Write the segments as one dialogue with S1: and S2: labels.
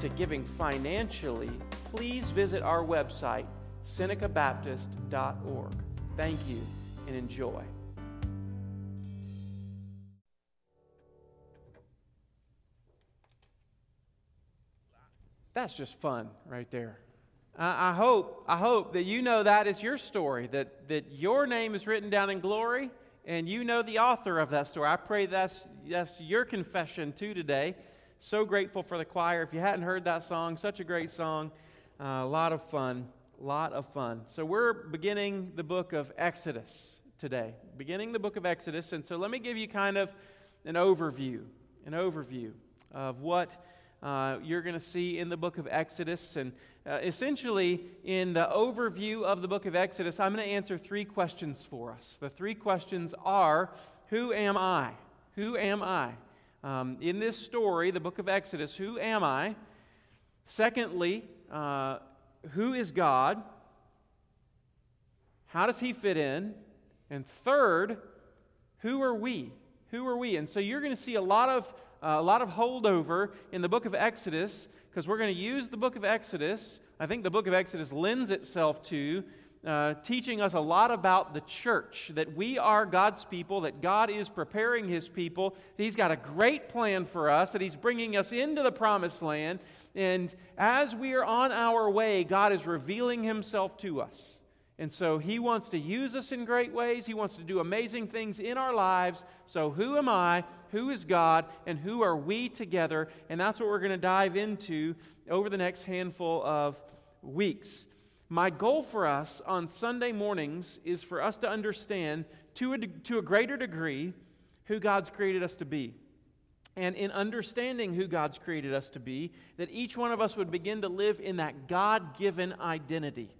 S1: to giving financially, please visit our website, senecabaptist.org. Thank you and enjoy. That's just fun right there. I, hope, I hope that you know that is your story, that, that your name is written down in glory and you know the author of that story. I pray that's, that's your confession too today. So grateful for the choir. If you hadn't heard that song, such a great song. Uh, a lot of fun. A lot of fun. So we're beginning the book of Exodus today. Beginning the book of Exodus. And so let me give you kind of an overview, an overview of what uh, you're going to see in the book of Exodus. And uh, essentially, in the overview of the book of Exodus, I'm going to answer three questions for us. The three questions are Who am I? Who am I? Um, in this story, the book of Exodus, who am I? Secondly, uh, who is God? How does he fit in? And third, who are we? Who are we? And so you're going to see a lot of uh, a lot of holdover in the book of Exodus because we're going to use the book of Exodus. I think the book of Exodus lends itself to uh, teaching us a lot about the church, that we are God's people, that God is preparing His people, that He's got a great plan for us, that He's bringing us into the promised land. And as we are on our way, God is revealing Himself to us. And so He wants to use us in great ways. He wants to do amazing things in our lives. So, who am I? Who is God? And who are we together? And that's what we're going to dive into over the next handful of weeks. My goal for us on Sunday mornings is for us to understand to a, to a greater degree who God's created us to be. And in understanding who God's created us to be, that each one of us would begin to live in that God given identity.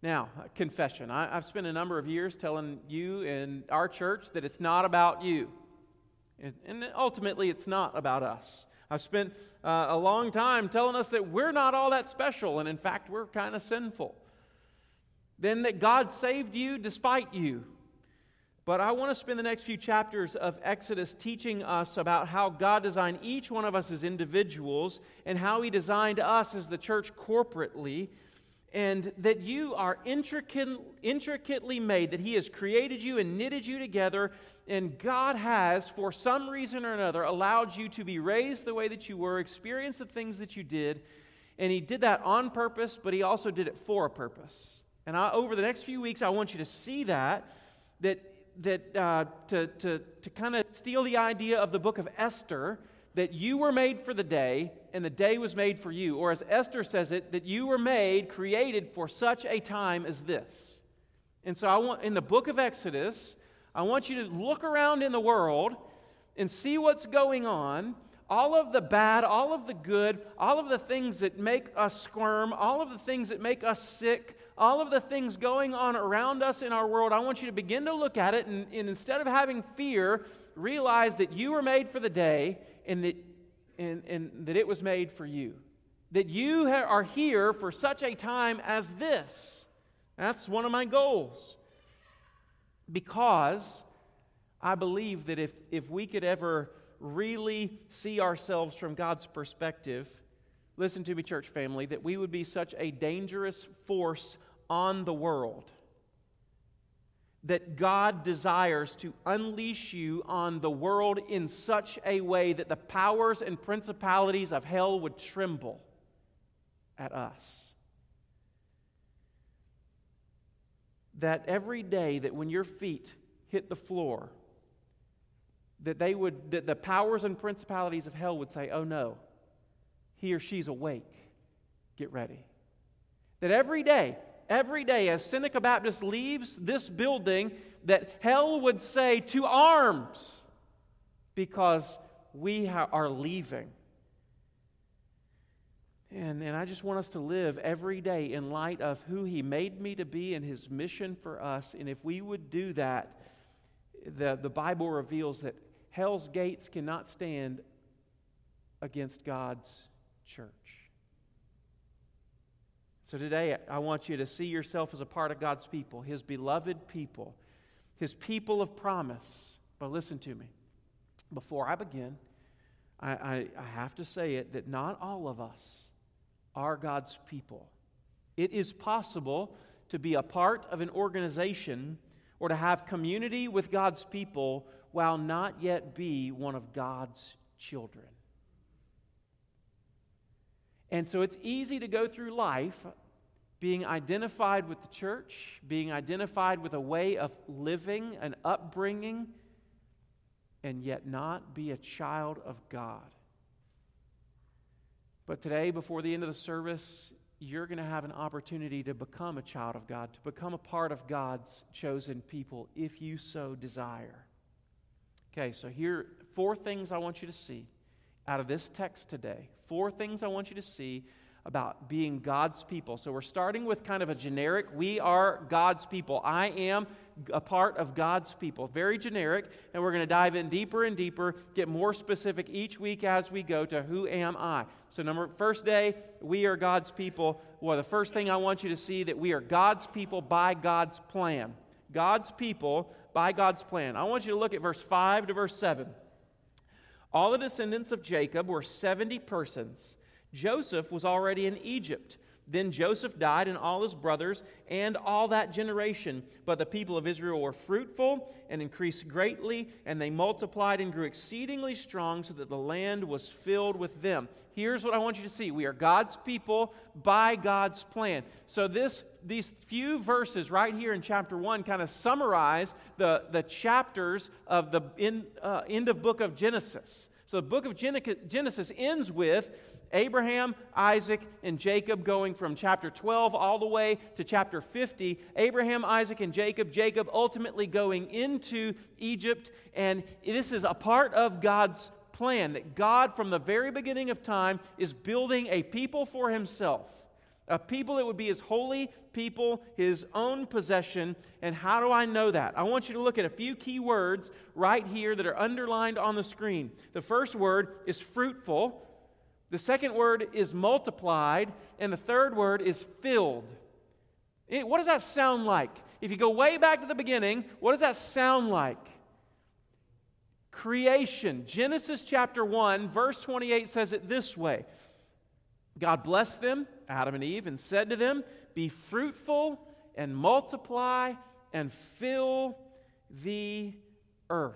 S1: Now, uh, confession. I, have spent a number of years telling you in our church that it's not about you. And, and ultimately, it's not about us. I've spent uh, a long time telling us that we're not all that special, and in fact, we're kind of sinful. Then that God saved you despite you. But I want to spend the next few chapters of Exodus teaching us about how God designed each one of us as individuals and how He designed us as the church corporately and that you are intricately made, that He has created you and knitted you together, and God has, for some reason or another, allowed you to be raised the way that you were, experience the things that you did, and He did that on purpose, but He also did it for a purpose. And I, over the next few weeks, I want you to see that, that, that uh, to, to, to kind of steal the idea of the book of Esther that you were made for the day and the day was made for you. Or as Esther says it, that you were made, created for such a time as this. And so I want in the book of Exodus, I want you to look around in the world and see what's going on. All of the bad, all of the good, all of the things that make us squirm, all of the things that make us sick, all of the things going on around us in our world, I want you to begin to look at it and, and instead of having fear, realize that you were made for the day and that, and, and that it was made for you. That you are here for such a time as this. That's one of my goals. Because I believe that if, if we could ever really see ourselves from God's perspective, listen to me, church family, that we would be such a dangerous force on the world that God desires to unleash you on the world in such a way that the powers and principalities of hell would tremble at us. That every day that when your feet hit the floor, that they would that the powers and principalities of hell would say, "Oh no, he or she's awake. Get ready." That every day every day as Seneca Baptist leaves this building that hell would say, To arms, because we ha- are leaving. And, and I just want us to live every day in light of who He made me to be and His mission for us. And if we would do that, the, the Bible reveals that hell's gates cannot stand against God's church. So today, I want you to see yourself as a part of God's people, His beloved people, His people of promise. But listen to me. Before I begin, I, I, I have to say it that not all of us are God's people. It is possible to be a part of an organization or to have community with God's people while not yet be one of God's children. And so it's easy to go through life being identified with the church, being identified with a way of living, an upbringing, and yet not be a child of God. But today, before the end of the service, you're going to have an opportunity to become a child of God, to become a part of God's chosen people if you so desire. Okay, so here four things I want you to see out of this text today. Four things I want you to see about being God's people. So we're starting with kind of a generic, we are God's people. I am a part of God's people. Very generic, and we're going to dive in deeper and deeper, get more specific each week as we go to who am I. So number first day, we are God's people. Well, the first thing I want you to see that we are God's people by God's plan. God's people by God's plan. I want you to look at verse 5 to verse 7. All the descendants of Jacob were 70 persons. Joseph was already in Egypt. Then Joseph died, and all his brothers, and all that generation. But the people of Israel were fruitful and increased greatly, and they multiplied and grew exceedingly strong, so that the land was filled with them. Here's what I want you to see we are God's people by God's plan. So, this, these few verses right here in chapter 1 kind of summarize the, the chapters of the in, uh, end of book of Genesis. So, the book of Genesis ends with Abraham, Isaac, and Jacob going from chapter 12 all the way to chapter 50. Abraham, Isaac, and Jacob, Jacob ultimately going into Egypt. And this is a part of God's plan that God, from the very beginning of time, is building a people for himself. A people that would be his holy people, his own possession. And how do I know that? I want you to look at a few key words right here that are underlined on the screen. The first word is fruitful. The second word is multiplied, and the third word is filled. What does that sound like? If you go way back to the beginning, what does that sound like? Creation. Genesis chapter 1, verse 28 says it this way God blessed them, Adam and Eve, and said to them, Be fruitful and multiply and fill the earth.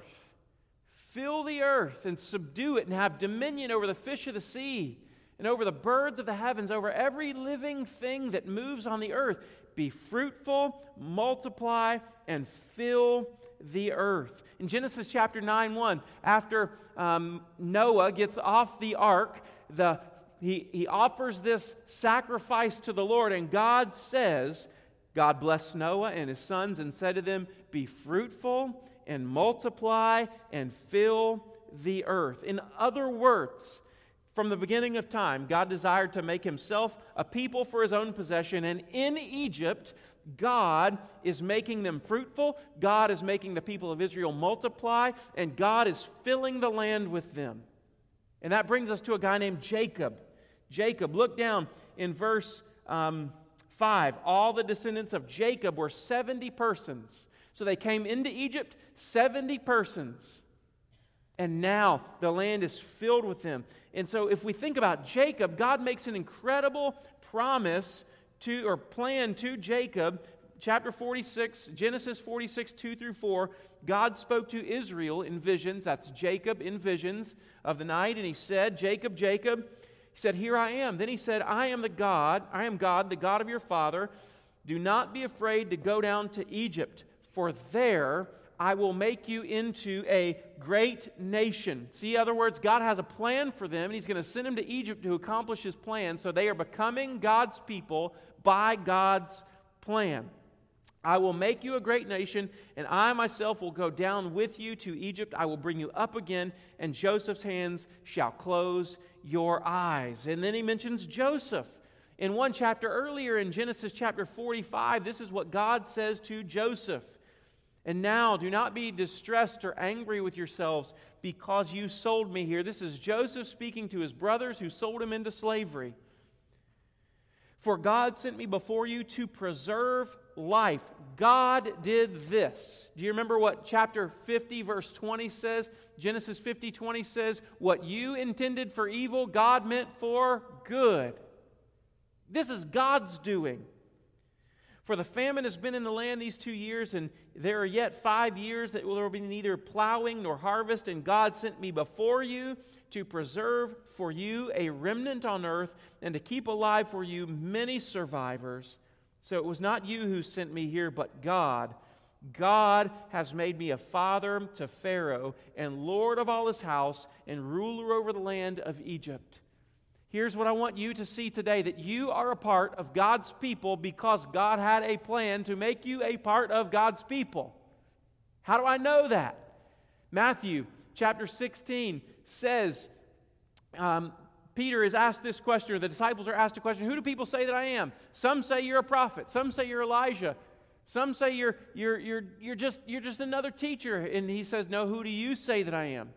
S1: Fill the earth and subdue it and have dominion over the fish of the sea and over the birds of the heavens, over every living thing that moves on the earth. Be fruitful, multiply, and fill the earth. In Genesis chapter 9 1, after um, Noah gets off the ark, the, he, he offers this sacrifice to the Lord, and God says, God blessed Noah and his sons and said to them, Be fruitful and multiply and fill the earth. In other words, from the beginning of time, God desired to make himself a people for his own possession. And in Egypt, God is making them fruitful. God is making the people of Israel multiply. And God is filling the land with them. And that brings us to a guy named Jacob. Jacob, look down in verse um, 5. All the descendants of Jacob were 70 persons. So they came into Egypt, 70 persons. And now the land is filled with them. And so if we think about Jacob, God makes an incredible promise to or plan to Jacob. Chapter 46, Genesis 46, 2 through 4, God spoke to Israel in visions. That's Jacob in visions of the night. And he said, Jacob, Jacob, he said, Here I am. Then he said, I am the God, I am God, the God of your father. Do not be afraid to go down to Egypt for there I will make you into a great nation. See, other words, God has a plan for them, and He's going to send them to Egypt to accomplish His plan. So they are becoming God's people by God's plan. I will make you a great nation, and I myself will go down with you to Egypt. I will bring you up again, and Joseph's hands shall close your eyes. And then he mentions Joseph. In one chapter earlier in Genesis chapter 45, this is what God says to Joseph. And now do not be distressed or angry with yourselves because you sold me here. This is Joseph speaking to his brothers who sold him into slavery. For God sent me before you to preserve life. God did this. Do you remember what chapter 50, verse 20 says? Genesis 50, 20 says, What you intended for evil, God meant for good. This is God's doing. For the famine has been in the land these two years, and there are yet five years that there will be neither plowing nor harvest, and God sent me before you to preserve for you a remnant on earth and to keep alive for you many survivors. So it was not you who sent me here, but God. God has made me a father to Pharaoh and Lord of all his house and ruler over the land of Egypt. Here's what I want you to see today that you are a part of God's people because God had a plan to make you a part of God's people. How do I know that? Matthew chapter 16 says, um, Peter is asked this question, or the disciples are asked a question Who do people say that I am? Some say you're a prophet, some say you're Elijah. Some say you're, you're, you're, you're, just, you're just another teacher. And he says, No, who do you say that I am?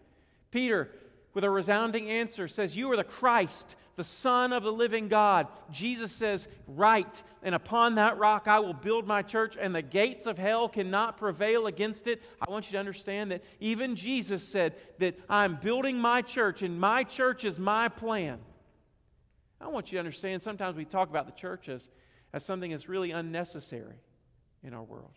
S1: Peter, with a resounding answer, says, You are the Christ, the Son of the living God. Jesus says, Right, and upon that rock I will build my church, and the gates of hell cannot prevail against it. I want you to understand that even Jesus said that I'm building my church, and my church is my plan. I want you to understand sometimes we talk about the church as, as something that's really unnecessary in our world.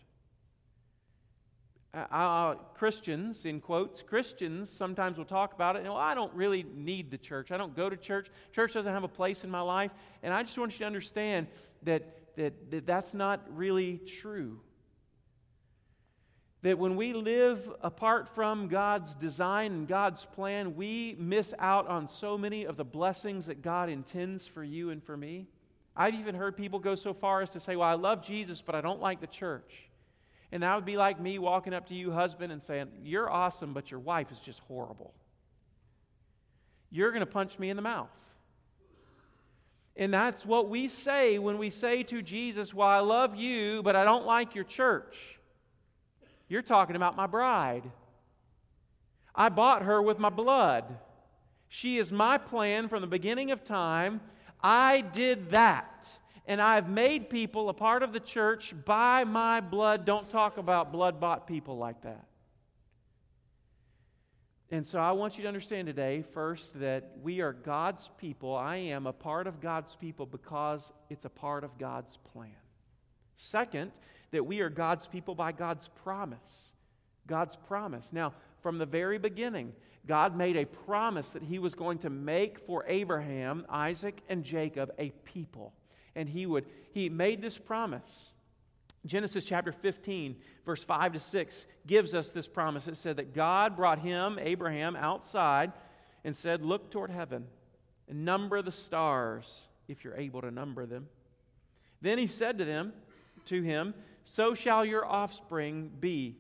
S1: Uh, uh, Christians, in quotes, Christians sometimes will talk about it, and well, I don't really need the church. I don't go to church. Church doesn't have a place in my life. And I just want you to understand that, that, that that's not really true. That when we live apart from God's design and God's plan, we miss out on so many of the blessings that God intends for you and for me. I've even heard people go so far as to say, Well, I love Jesus, but I don't like the church. And that would be like me walking up to you, husband, and saying, You're awesome, but your wife is just horrible. You're going to punch me in the mouth. And that's what we say when we say to Jesus, Well, I love you, but I don't like your church. You're talking about my bride. I bought her with my blood. She is my plan from the beginning of time. I did that and I've made people a part of the church by my blood. Don't talk about blood bought people like that. And so I want you to understand today, first, that we are God's people. I am a part of God's people because it's a part of God's plan. Second, that we are God's people by God's promise. God's promise. Now, from the very beginning, God made a promise that He was going to make for Abraham, Isaac, and Jacob a people and he would he made this promise. Genesis chapter 15 verse 5 to 6 gives us this promise. It said that god brought him abraham outside and said look toward heaven and number the stars if you're able to number them. Then he said to them to him so shall your offspring be.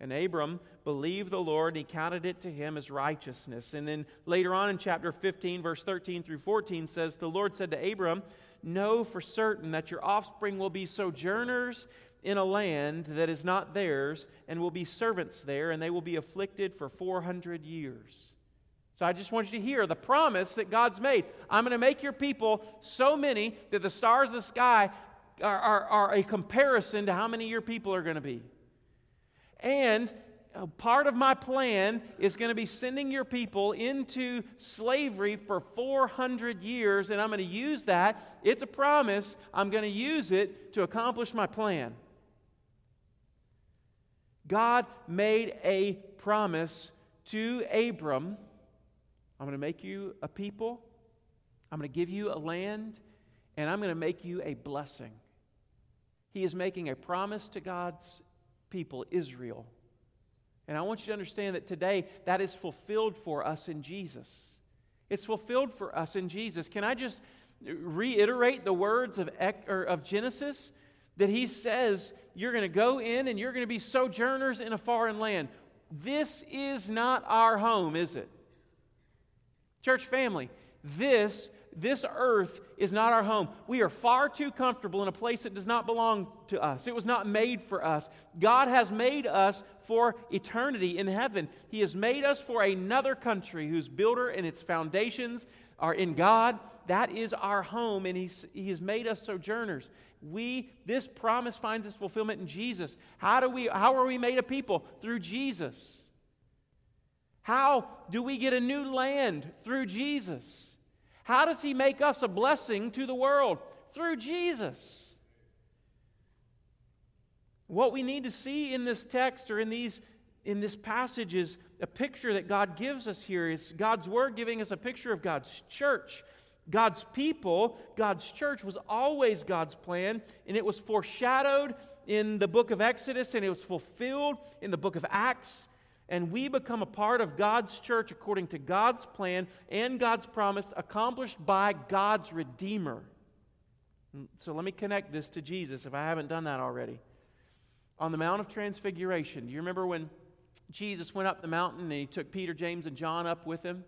S1: And abram believed the lord and he counted it to him as righteousness. And then later on in chapter 15 verse 13 through 14 says the lord said to abram know for certain that your offspring will be sojourners in a land that is not theirs, and will be servants there, and they will be afflicted for 400 years. So I just want you to hear the promise that God's made. I'm going to make your people so many that the stars of the sky are, are, are a comparison to how many your people are going to be. And part of my plan is going to be sending your people into slavery for 400 years, and I'm going to use that. It's a promise. I'm going to use it to accomplish my plan. God made a promise to Abram I'm going to make you a people, I'm going to give you a land, and I'm going to make you a blessing. He is making a promise to God's people, Israel and I want you to understand that today that is fulfilled for us in Jesus. It's fulfilled for us in Jesus. Can I just reiterate the words of, of Genesis? that he says you're going to go in and you're going to be sojourners in a foreign land. This is not our home, is it? Church family, this this earth is not our home. We are far too comfortable in a place that does not belong to us. It was not made for us. God has made us for eternity in heaven. He has made us for another country whose builder and its foundations are in God. That is our home, and he's, He has made us sojourners. We, this promise finds its fulfillment in Jesus. How, do we, how are we made a people? Through Jesus. How do we get a new land? Through Jesus. How does He make us a blessing to the world? Through Jesus. What we need to see in this text or in these in this passage is a picture that God gives us here. Is God's word giving us a picture of God's church. God's people, God's church was always God's plan, and it was foreshadowed in the book of Exodus and it was fulfilled in the book of Acts and we become a part of God's church according to God's plan and God's promise, accomplished by God's Redeemer. So let me connect this to Jesus if I haven't done that already. On the Mount of Transfiguration, do you remember when Jesus went up the mountain and he took Peter, James, and John up with him?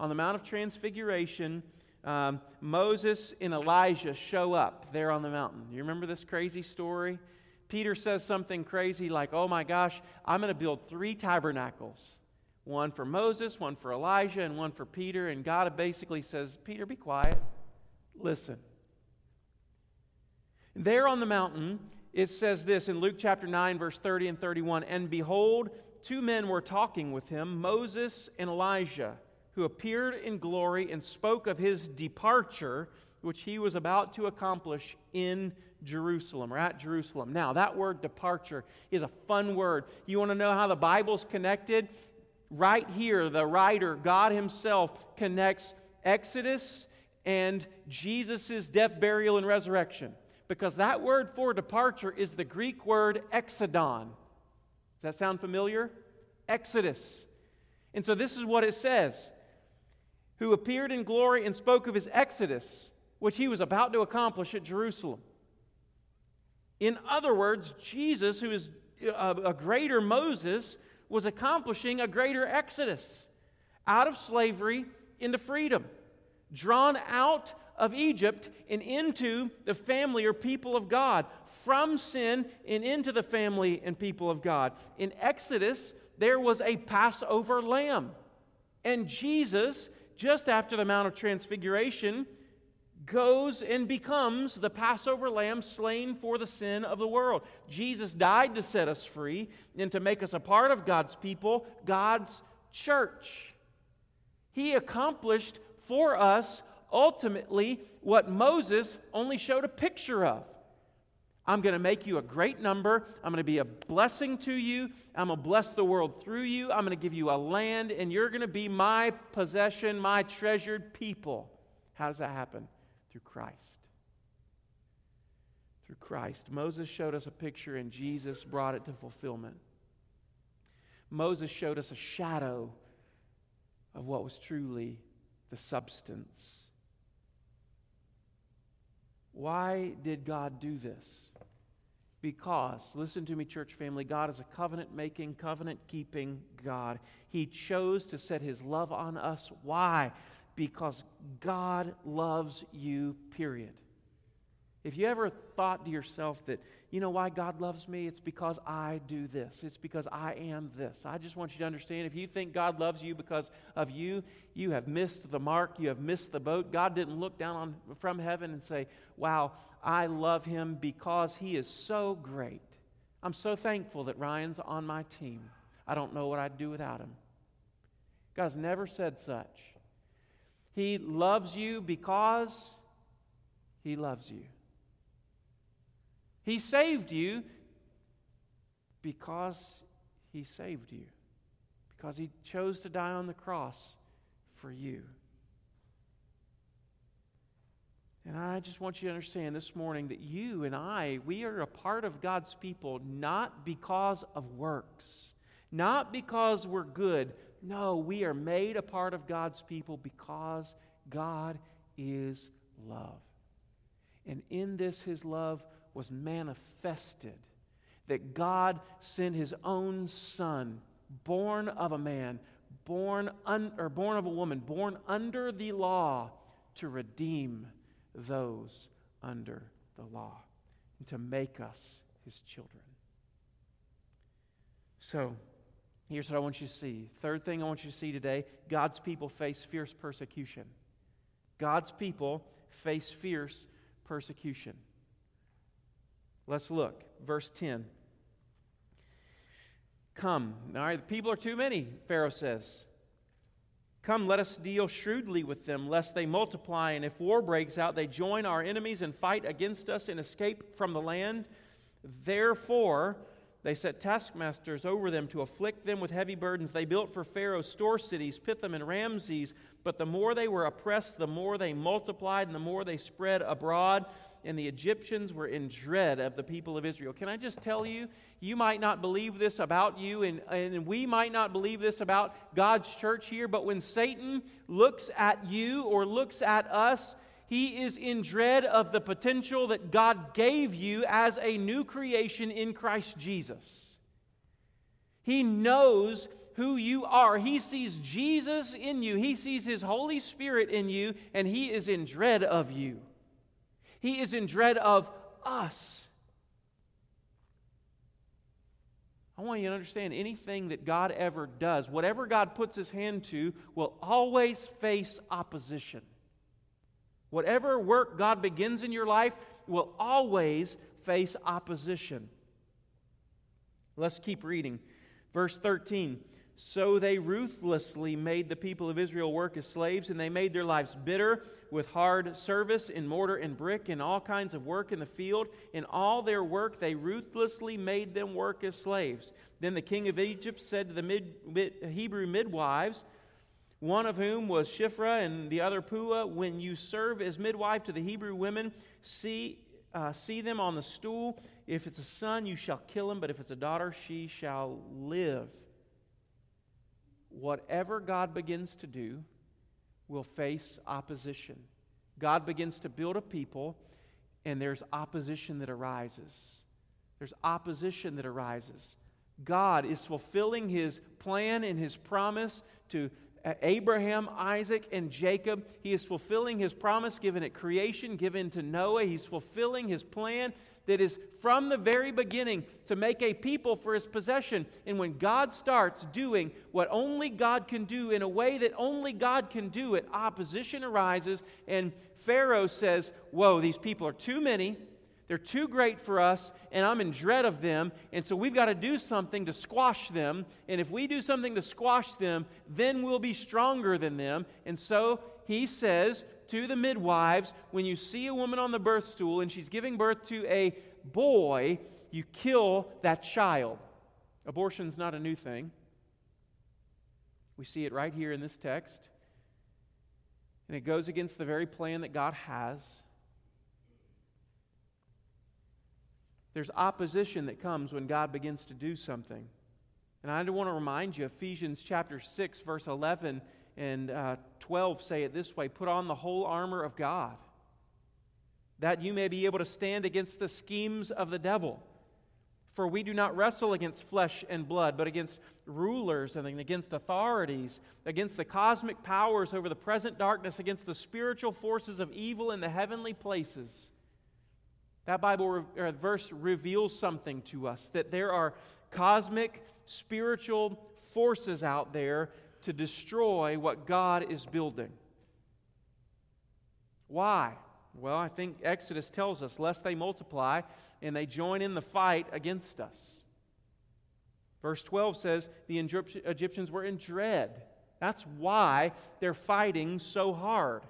S1: On the Mount of Transfiguration, um, Moses and Elijah show up there on the mountain. You remember this crazy story? Peter says something crazy like, Oh my gosh, I'm going to build three tabernacles one for Moses, one for Elijah, and one for Peter. And God basically says, Peter, be quiet. Listen. There on the mountain, it says this in Luke chapter 9, verse 30 and 31 And behold, two men were talking with him, Moses and Elijah, who appeared in glory and spoke of his departure, which he was about to accomplish in Jerusalem or at Jerusalem. Now, that word departure is a fun word. You want to know how the Bible's connected? Right here, the writer, God Himself, connects Exodus and Jesus' death, burial, and resurrection. Because that word for departure is the Greek word exodon. Does that sound familiar? Exodus. And so this is what it says Who appeared in glory and spoke of his exodus, which he was about to accomplish at Jerusalem. In other words, Jesus, who is uh, a, greater Moses, was accomplishing a greater exodus out of slavery into freedom, drawn out of Egypt and into the family or people of God, from sin and into the family and people of God. In Exodus, there was a Passover lamb. And Jesus, just after the Mount of Transfiguration, goes and becomes the Passover lamb slain for the sin of the world. Jesus died to set us free and to make us a part of God's people, God's church. He accomplished for us ultimately what Moses only showed a picture of. I'm going to make you a great number. I'm going to be a blessing to you. I'm going to bless the world through you. I'm going to give you a land, and you're going to be my possession, my treasured people. How does that happen? Through Christ. Through Christ. Moses showed us a picture, and Jesus brought it to fulfillment. Moses showed us a shadow of what was truly the substance. Why did God do this? Because, listen to me, church family, God is a covenant making, covenant keeping God. He chose to set his love on us. Why? Because God loves you, period. If you ever thought to yourself that, you know why God loves me? It's because I do this. It's because I am this. I just want you to understand if you think God loves you because of you, you have missed the mark. You have missed the boat. God didn't look down on, from heaven and say, wow, I love him because he is so great. I'm so thankful that Ryan's on my team. I don't know what I'd do without him. God's never said such. He loves you because He loves you. He saved you because He saved you, because He chose to die on the cross for you. And I just want you to understand this morning that you and I, we are a part of God's people not because of works, not because we're good, no, we are made a part of God's people because God is love. And in this, his love was manifested. That God sent his own son, born of a man, born, un, or born of a woman, born under the law, to redeem those under the law and to make us his children. So, here's what I want you to see. Third thing I want you to see today God's people face fierce persecution. God's people face fierce persecution. Let's look. Verse 10. Come. All right, the people are too many, Pharaoh says. Come, let us deal shrewdly with them, lest they multiply, and if war breaks out, they join our enemies and fight against us and escape from the land. Therefore, they set taskmasters over them to afflict them with heavy burdens. They built for Pharaoh store cities, Pithom and Ramses. But the more they were oppressed, the more they multiplied, and the more they spread abroad. And the Egyptians were in dread of the people of Israel. Can I just tell you, you might not believe this about you, and, and we might not believe this about God's church here, but when Satan looks at you or looks at us, he is in dread of the potential that God gave you as a new creation in Christ Jesus. He knows who you are. He sees Jesus in you, He sees His Holy Spirit in you, and He is in dread of you. He is in dread of us. I want you to understand anything that God ever does, whatever God puts His hand to, will always face opposition. Whatever work God begins in your life will always face opposition. Let's keep reading. Verse 13. So they ruthlessly made the people of Israel work as slaves, and they made their lives bitter with hard service in mortar and brick and all kinds of work in the field. In all their work, they ruthlessly made them work as slaves. Then the king of Egypt said to the mid, Hebrew midwives, one of whom was Shiphrah and the other Puah. When you serve as midwife to the Hebrew women, see, uh, see them on the stool. If it's a son, you shall kill him, but if it's a daughter, she shall live. Whatever God begins to do will face opposition. God begins to build a people, and there's opposition that arises. There's opposition that arises. God is fulfilling his plan and his promise to Uh, Abraham, Isaac, and Jacob. He is fulfilling his promise given at creation, given to Noah. He's fulfilling his plan that is from the very beginning to make a people for his possession. And when God starts doing what only God can do in a way that only God can do it, opposition arises, and Pharaoh says, Whoa, these people are too many. They're too great for us, and I'm in dread of them. And so we've got to do something to squash them. And if we do something to squash them, then we'll be stronger than them. And so he says to the midwives when you see a woman on the birth stool and she's giving birth to a boy, you kill that child. Abortion's not a new thing. We see it right here in this text. And it goes against the very plan that God has. There's opposition that comes when God begins to do something. And I want to remind you, Ephesians chapter 6, verse 11 and uh, 12 say it this way Put on the whole armor of God, that you may be able to stand against the schemes of the devil. For we do not wrestle against flesh and blood, but against rulers and against authorities, against the cosmic powers over the present darkness, against the spiritual forces of evil in the heavenly places. That Bible re- uh, verse reveals something to us that there are cosmic spiritual forces out there to destroy what God is building. Why? Well, I think Exodus tells us, lest they multiply and they join in the fight against us. Verse 12 says the Egyptians were in dread. That's why they're fighting so hard.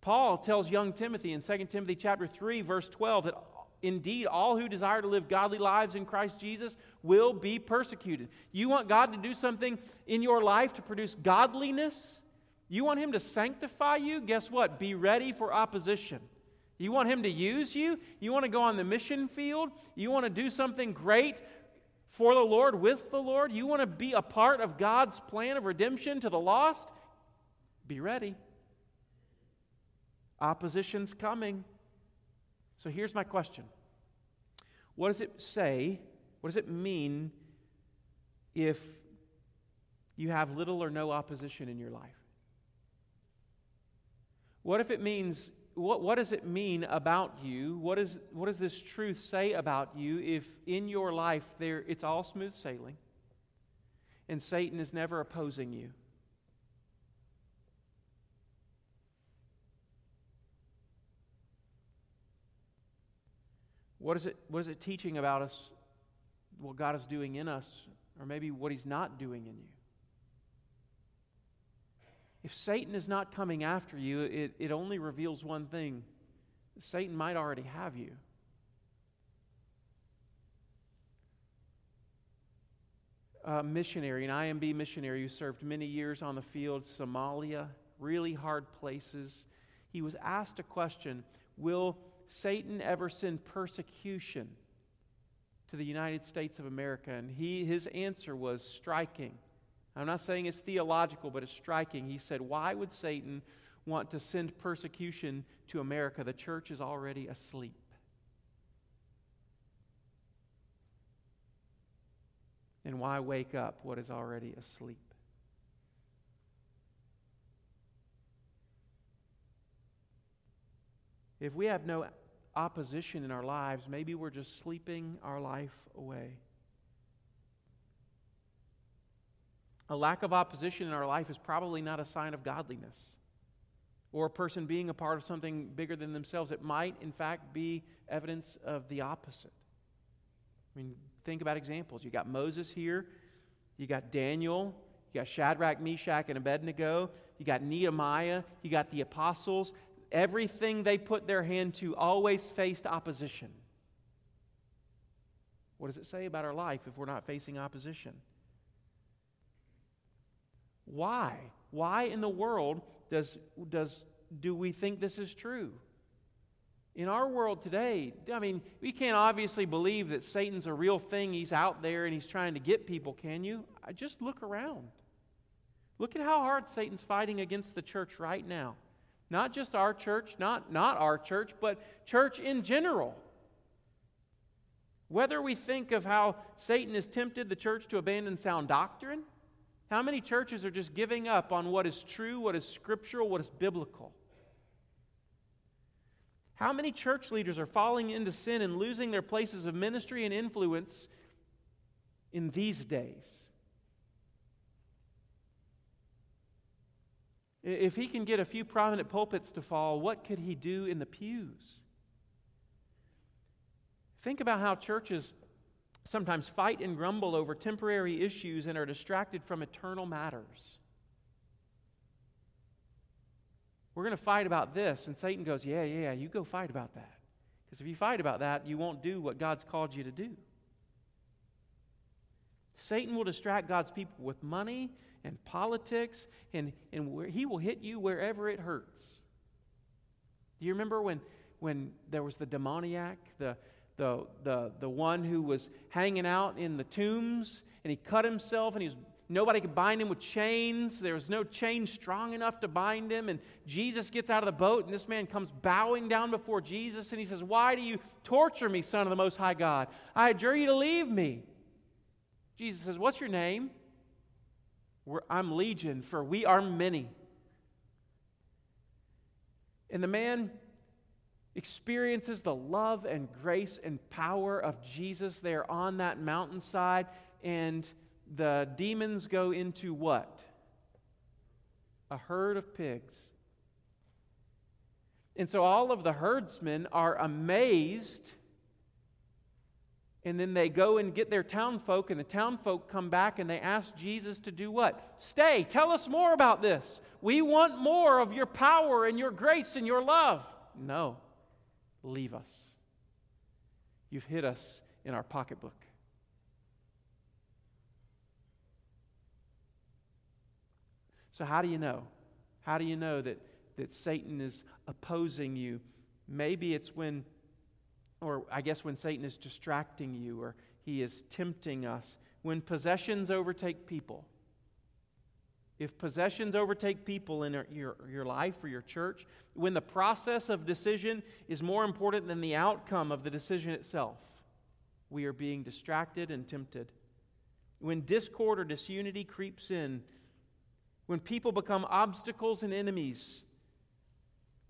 S1: Paul tells young Timothy in 2 Timothy chapter 3 verse 12 that indeed all who desire to live godly lives in Christ Jesus will be persecuted. You want God to do something in your life to produce godliness? You want him to sanctify you? Guess what? Be ready for opposition. You want him to use you? You want to go on the mission field? You want to do something great for the Lord with the Lord? You want to be a part of God's plan of redemption to the lost? Be ready. Opposition's coming. So here's my question What does it say? What does it mean if you have little or no opposition in your life? What if it means, what, what does it mean about you? What, is, what does this truth say about you if in your life there, it's all smooth sailing and Satan is never opposing you? What is, it, what is it teaching about us, what God is doing in us, or maybe what He's not doing in you? If Satan is not coming after you, it, it only reveals one thing Satan might already have you. A missionary, an IMB missionary who served many years on the field, Somalia, really hard places. He was asked a question Will Satan ever send persecution to the United States of America? And he, his answer was striking. I'm not saying it's theological, but it's striking. He said, Why would Satan want to send persecution to America? The church is already asleep. And why wake up what is already asleep? If we have no opposition in our lives, maybe we're just sleeping our life away. A lack of opposition in our life is probably not a sign of godliness or a person being a part of something bigger than themselves. It might, in fact, be evidence of the opposite. I mean, think about examples. You got Moses here, you got Daniel, you got Shadrach, Meshach, and Abednego, you got Nehemiah, you got the apostles. Everything they put their hand to always faced opposition. What does it say about our life if we're not facing opposition? Why? Why in the world does, does, do we think this is true? In our world today, I mean, we can't obviously believe that Satan's a real thing. He's out there and he's trying to get people, can you? Just look around. Look at how hard Satan's fighting against the church right now. Not just our church, not, not our church, but church in general. Whether we think of how Satan has tempted the church to abandon sound doctrine, how many churches are just giving up on what is true, what is scriptural, what is biblical? How many church leaders are falling into sin and losing their places of ministry and influence in these days? If he can get a few prominent pulpits to fall, what could he do in the pews? Think about how churches sometimes fight and grumble over temporary issues and are distracted from eternal matters. We're going to fight about this. And Satan goes, Yeah, yeah, you go fight about that. Because if you fight about that, you won't do what God's called you to do. Satan will distract God's people with money and politics, and, and he will hit you wherever it hurts. Do you remember when, when there was the demoniac, the, the, the, the one who was hanging out in the tombs and he cut himself and he was, nobody could bind him with chains. There was no chain strong enough to bind him. And Jesus gets out of the boat and this man comes bowing down before Jesus and he says, Why do you torture me, Son of the Most High God? I adjure you to leave me. Jesus says, What's your name? We're, I'm Legion, for we are many. And the man experiences the love and grace and power of Jesus there on that mountainside, and the demons go into what? A herd of pigs. And so all of the herdsmen are amazed. And then they go and get their townfolk, and the townfolk come back and they ask Jesus to do what? Stay, tell us more about this. We want more of your power and your grace and your love. No leave us. You've hit us in our pocketbook. So, how do you know? How do you know that, that Satan is opposing you? Maybe it's when, or I guess when Satan is distracting you or he is tempting us. When possessions overtake people, if possessions overtake people in your, your life or your church, when the process of decision is more important than the outcome of the decision itself, we are being distracted and tempted. When discord or disunity creeps in, when people become obstacles and enemies,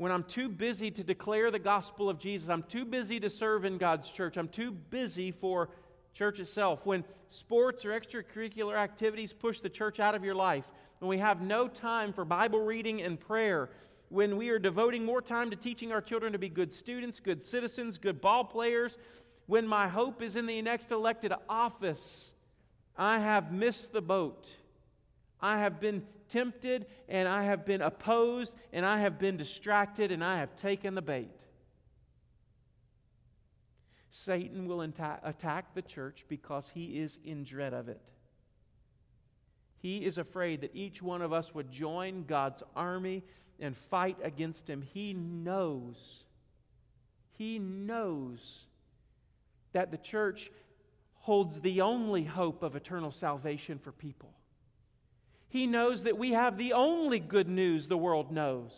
S1: when I'm too busy to declare the gospel of Jesus, I'm too busy to serve in God's church, I'm too busy for church itself, when sports or extracurricular activities push the church out of your life, when we have no time for Bible reading and prayer, when we are devoting more time to teaching our children to be good students, good citizens, good ball players, when my hope is in the next elected office, I have missed the boat. I have been tempted and I have been opposed and I have been distracted and I have taken the bait. Satan will attack the church because he is in dread of it. He is afraid that each one of us would join God's army and fight against him. He knows, he knows that the church holds the only hope of eternal salvation for people. He knows that we have the only good news the world knows.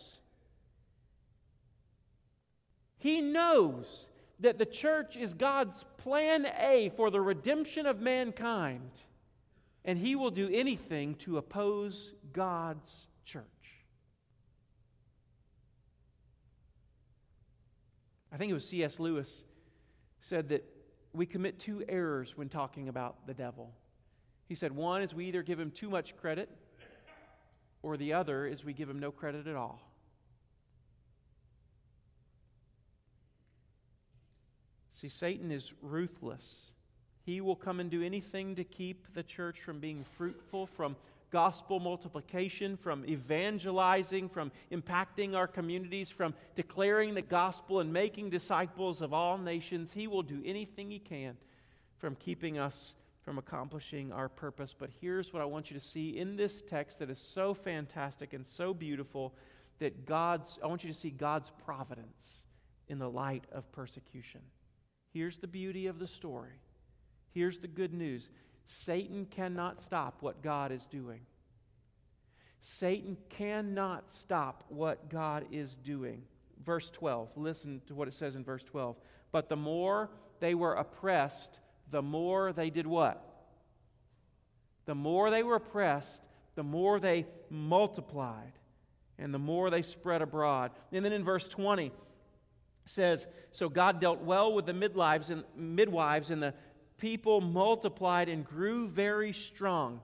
S1: He knows that the church is God's plan A for the redemption of mankind, and He will do anything to oppose God's church. I think it was C.S. Lewis said that we commit two errors when talking about the devil. He said one is we either give him too much credit or the other is we give him no credit at all. See, Satan is ruthless. He will come and do anything to keep the church from being fruitful, from gospel multiplication, from evangelizing, from impacting our communities, from declaring the gospel and making disciples of all nations. He will do anything he can from keeping us from accomplishing our purpose. But here's what I want you to see in this text that is so fantastic and so beautiful that God's, I want you to see God's providence in the light of persecution. Here's the beauty of the story. Here's the good news Satan cannot stop what God is doing. Satan cannot stop what God is doing. Verse 12, listen to what it says in verse 12. But the more they were oppressed, the more they did what? The more they were oppressed, the more they multiplied, and the more they spread abroad. And then in verse 20 says, So God dealt well with the midwives and midwives, and the people multiplied and grew very strong.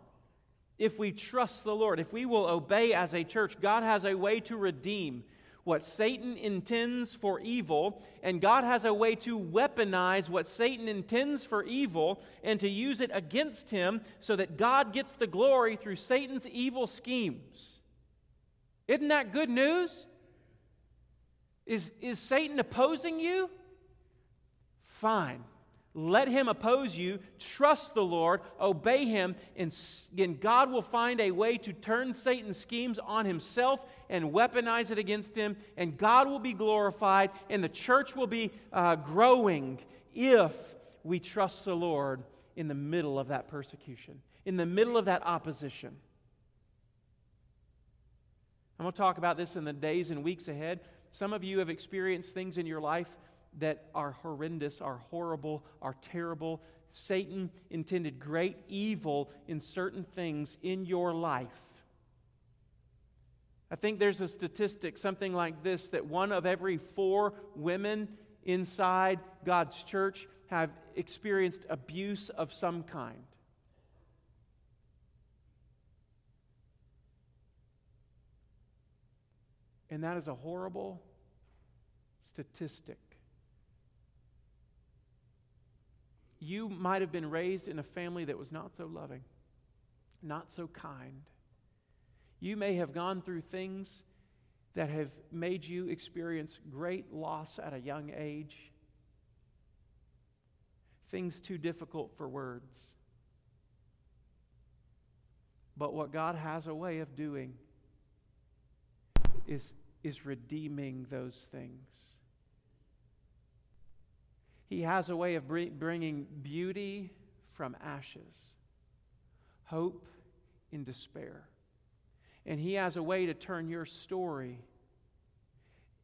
S1: If we trust the Lord, if we will obey as a church, God has a way to redeem what Satan intends for evil, and God has a way to weaponize what Satan intends for evil and to use it against him so that God gets the glory through Satan's evil schemes. Isn't that good news? Is, is Satan opposing you? Fine. Let him oppose you. Trust the Lord. Obey him. And, God will find a way to turn Satan's schemes on himself and weaponize it against him. And God will be glorified. And the church will be uh, growing if we trust the Lord in the middle of that persecution, in the middle of that opposition. I'm going to talk about this in the days and weeks ahead. Some of you have experienced things in your life that are horrendous, are horrible, are terrible. Satan intended great evil in certain things in your life. I think there's a statistic, something like this, that one of every four women inside God's church have experienced abuse of some kind. And that is a horrible statistic. You might have been raised in a family that was not so loving, not so kind. You may have gone through things that have made you experience great loss at a young age, things too difficult for words. But what God has a way of doing is, is redeeming those things. He has a way of bringing beauty from ashes, hope in despair. And He has a way to turn your story,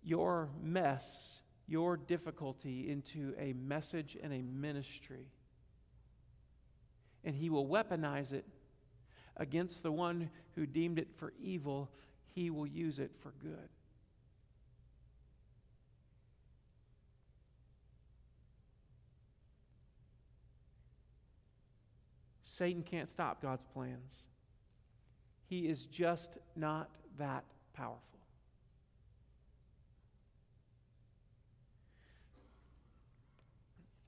S1: your mess, your difficulty into a message and a ministry. And He will weaponize it against the one who deemed it for evil. He will use it for good. Satan can't stop God's plans. He is just not that powerful.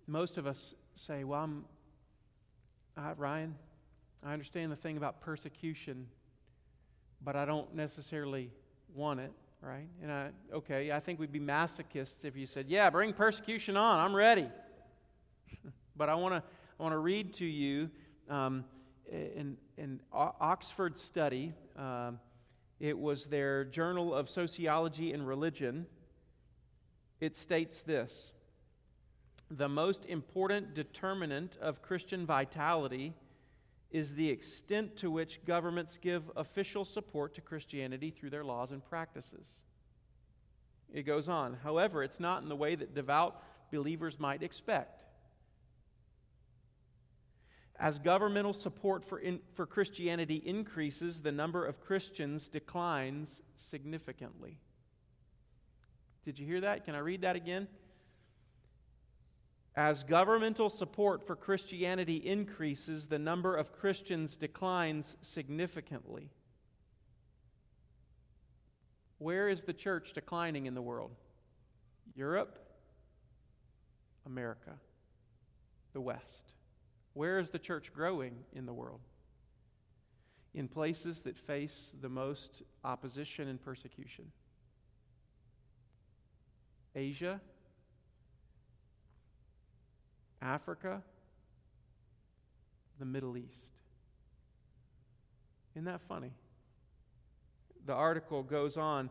S1: Most of us say, Well, I'm, Ryan, I understand the thing about persecution, but I don't necessarily want it, right? And I, okay, I think we'd be masochists if you said, Yeah, bring persecution on, I'm ready. but I want to I want to read to you um, an, an Oxford study. Um, it was their Journal of Sociology and Religion. It states this The most important determinant of Christian vitality is the extent to which governments give official support to Christianity through their laws and practices. It goes on. However, it's not in the way that devout believers might expect. As governmental support for, in, for Christianity increases, the number of Christians declines significantly. Did you hear that? Can I read that again? As governmental support for Christianity increases, the number of Christians declines significantly. Where is the church declining in the world? Europe, America, the West. Where is the church growing in the world? In places that face the most opposition and persecution. Asia, Africa, the Middle East. Isn't that funny? The article goes on.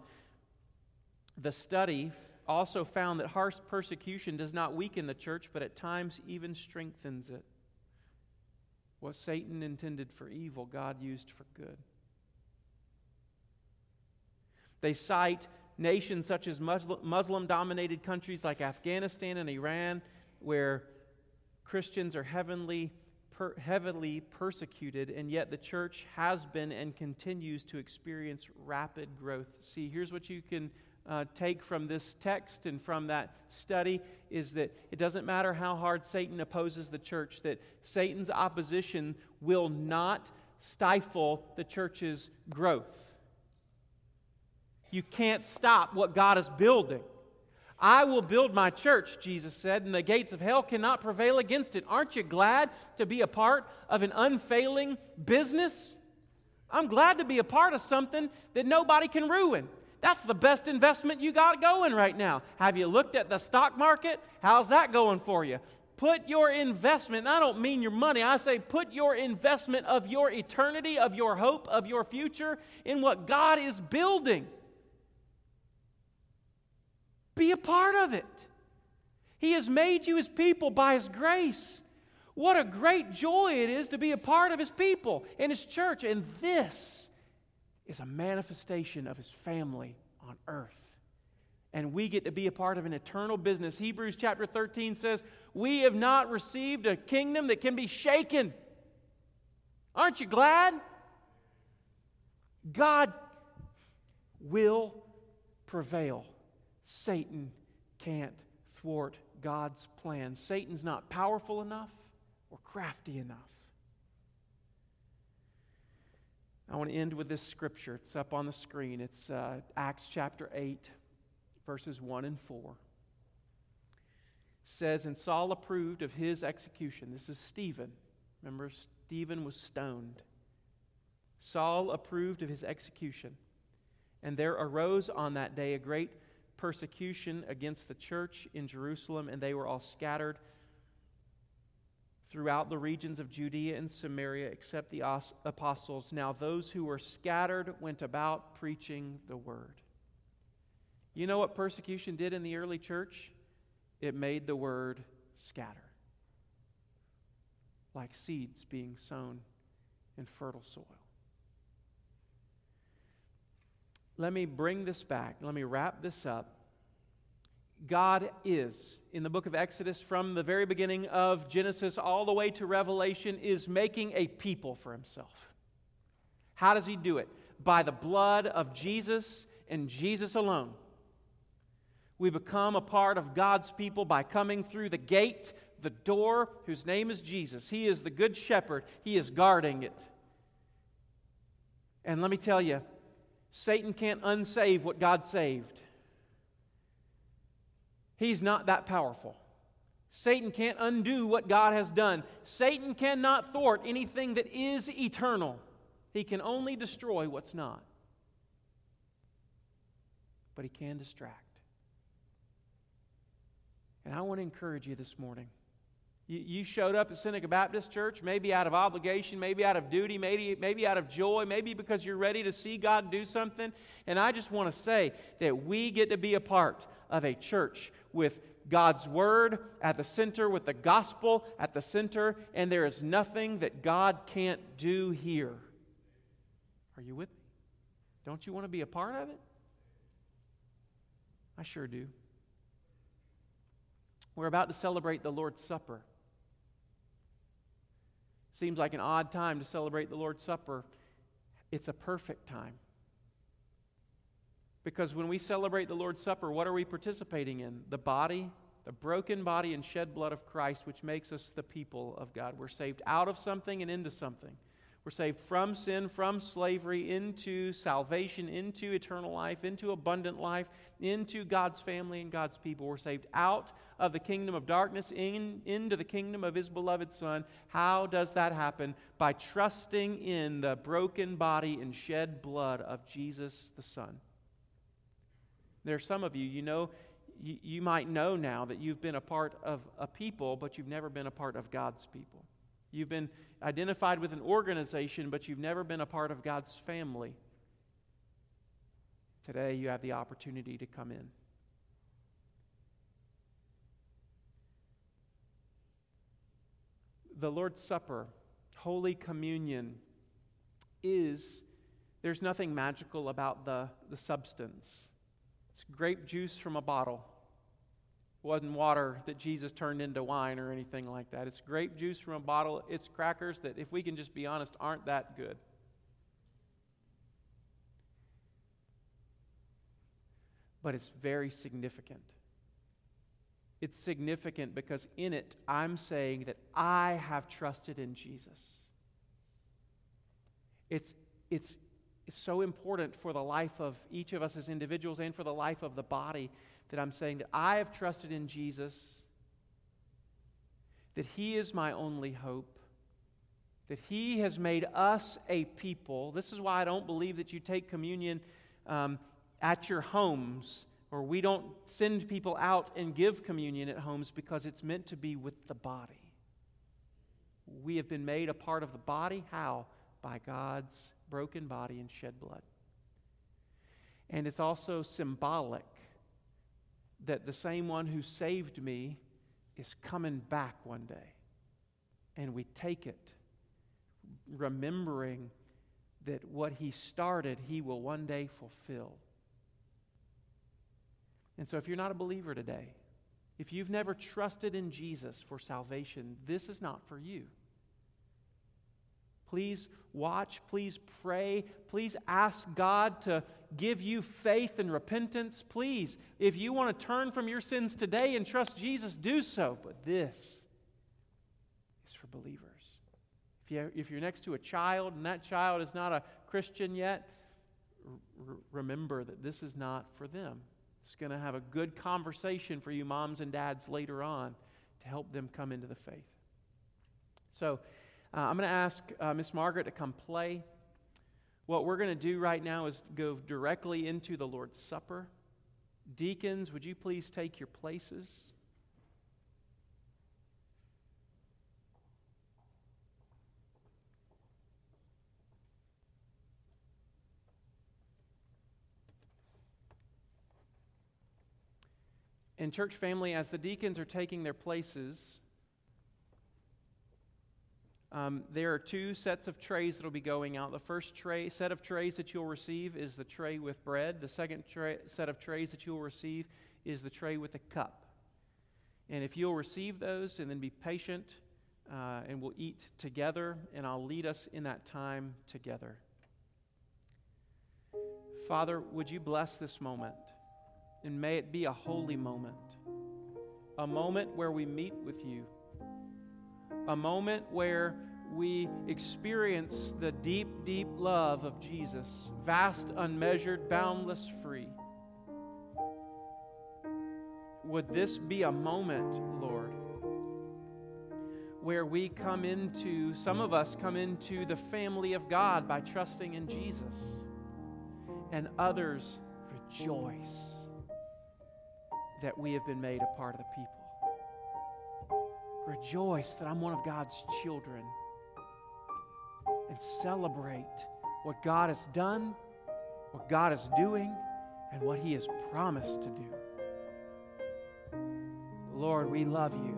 S1: The study also found that harsh persecution does not weaken the church, but at times even strengthens it. What Satan intended for evil, God used for good. They cite nations such as Muslim dominated countries like Afghanistan and Iran, where Christians are heavenly, per, heavily persecuted, and yet the church has been and continues to experience rapid growth. See, here's what you can uh, take from this text and from that study is that it doesn't matter how hard Satan opposes the church, that Satan's opposition will not stifle the church's growth. You can't stop what God is building. I will build my church, Jesus said, and the gates of hell cannot prevail against it. Aren't you glad to be a part of an unfailing business? I'm glad to be a part of something that nobody can ruin. That's the best investment you got going right now. Have you looked at the stock market? How's that going for you? Put your investment, I don't mean your money, I say put your investment of your eternity, of your hope, of your future in what God is building. Be a part of it. He has made you his people by his grace. What a great joy it is to be a part of his people and his church. And this is a manifestation of his family on earth. And we get to be a part of an eternal business. Hebrews chapter 13 says, We have not received a kingdom that can be shaken. Aren't you glad? God will prevail. Satan can't thwart God's plan. Satan's not powerful enough or crafty enough. I want to end with this scripture. It's up on the screen. It's uh, Acts chapter 8, verses 1 and 4. It says, And Saul approved of his execution. This is Stephen. Remember, Stephen was stoned. Saul approved of his execution. And there arose on that day a great persecution against the church in Jerusalem, and they were all scattered throughout the regions of Judea and Samaria, except the apostles. Now, those who were scattered went about preaching the word. You know what persecution did in the early church? It made the word scatter, like seeds being sown in fertile soil. let me bring this back. Let me wrap this up. God is, in the book of Exodus, from the very beginning of Genesis all the way to Revelation, is making a people for himself. How does he do it? By the blood of Jesus and Jesus alone. We become a part of God's people by coming through the gate, the door, whose name is Jesus. He is the good shepherd, He is guarding it. And let me tell you, Satan can't unsave what God saved. He's not that powerful. Satan can't undo what God has done. Satan cannot thwart anything that is eternal. He can only destroy what's not. But he can distract. And I want to encourage you this morning. You, showed up at Seneca Baptist Church, maybe out of obligation, maybe out of duty, maybe, maybe out of joy, maybe because you're ready to see God do something. And I just want to say that we get to be a part of a church with God's Word at the center, with the gospel at the center, and there is nothing that God can't do here. Are you with me? Don't you want to be a part of it? I sure do. We're about to celebrate the Lord's Supper. Seems like an odd time to celebrate the Lord's Supper. It's a perfect time. Because when we celebrate the Lord's Supper, what are we participating in? The body, the broken body and shed blood of Christ, which makes us the people of God. We're saved out of something and into something. We're saved from sin, from slavery, into salvation, into eternal life, into abundant life, into God's family and God's people. We're saved out of the kingdom of darkness in, into the kingdom of His beloved Son. How does that happen? By trusting in the broken body and shed blood of Jesus the Son. There are some of you, you know, you, you might know now that you've been a part of a people, but you've never been a part of God's people. You've been identified with an organization, but you've never been a part of God's family. Today, you have the opportunity to come in. The Lord's Supper, Holy Communion, is, there's nothing magical about the, the substance. It's grape juice from a bottle It wasn't water that Jesus turned into wine or anything like that. It's grape juice from a bottle. It's crackers that, if we can just be honest, aren't that good. But it's very significant. It's significant because in it, I'm saying that I have trusted in Jesus. It's, it's, it's so important for the life of each of us as individuals and for the life of the body that I'm saying that I have trusted in Jesus, that He is my only hope, that He has made us a people. This is why I don't believe that you take communion um, at your homes, or we don't send people out and give communion at homes because it's meant to be with the body. We have been made a part of the body. How? By God's broken body and shed blood. And it's also symbolic that the same one who saved me is coming back one day. And we take it, remembering that what he started, he will one day fulfill. And so, if you're not a believer today, if you've never trusted in Jesus for salvation, this is not for you. Please watch, please pray, please ask God to give you faith and repentance. Please, if you want to turn from your sins today and trust Jesus, do so. But this is for believers. If, you, if you're next to a child and that child is not a Christian yet, remember that this is not for them. It's going to have a good conversation for you, moms and dads, later on to help them come into the faith. So, uh, I'm going to ask uh, Miss Margaret to come play. What we're going to do right now is go directly into the Lord's Supper. Deacons, would you please take your places? And, church family, as the deacons are taking their places, Um, there are two sets of trays that will be going out. The first tray, set of trays that you'll receive is the tray with bread. The second tray, set of trays that you'll receive is the tray with the cup. And if you'll receive those and then be patient, uh, and we'll eat together, and I'll lead us in that time together. Father, would you bless this moment? And may it be a holy moment, a moment where we meet with you, a moment where we experience the deep, deep love of Jesus, vast, unmeasured, boundless, free. Would this be a moment, Lord, where we come into, some of us come into the family of God by trusting in Jesus, and others rejoice that we have been made a part of the people. Rejoice that I'm one of God's children and celebrate what God has done, what God is doing, and what He has promised to do. Lord, we love you.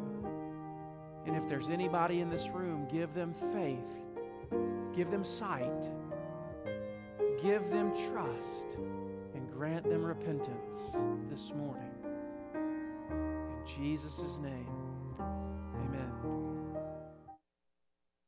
S1: And if there's anybody in this room, give them faith, give them sight, give them trust, and grant them repentance this morning. Jesus' name.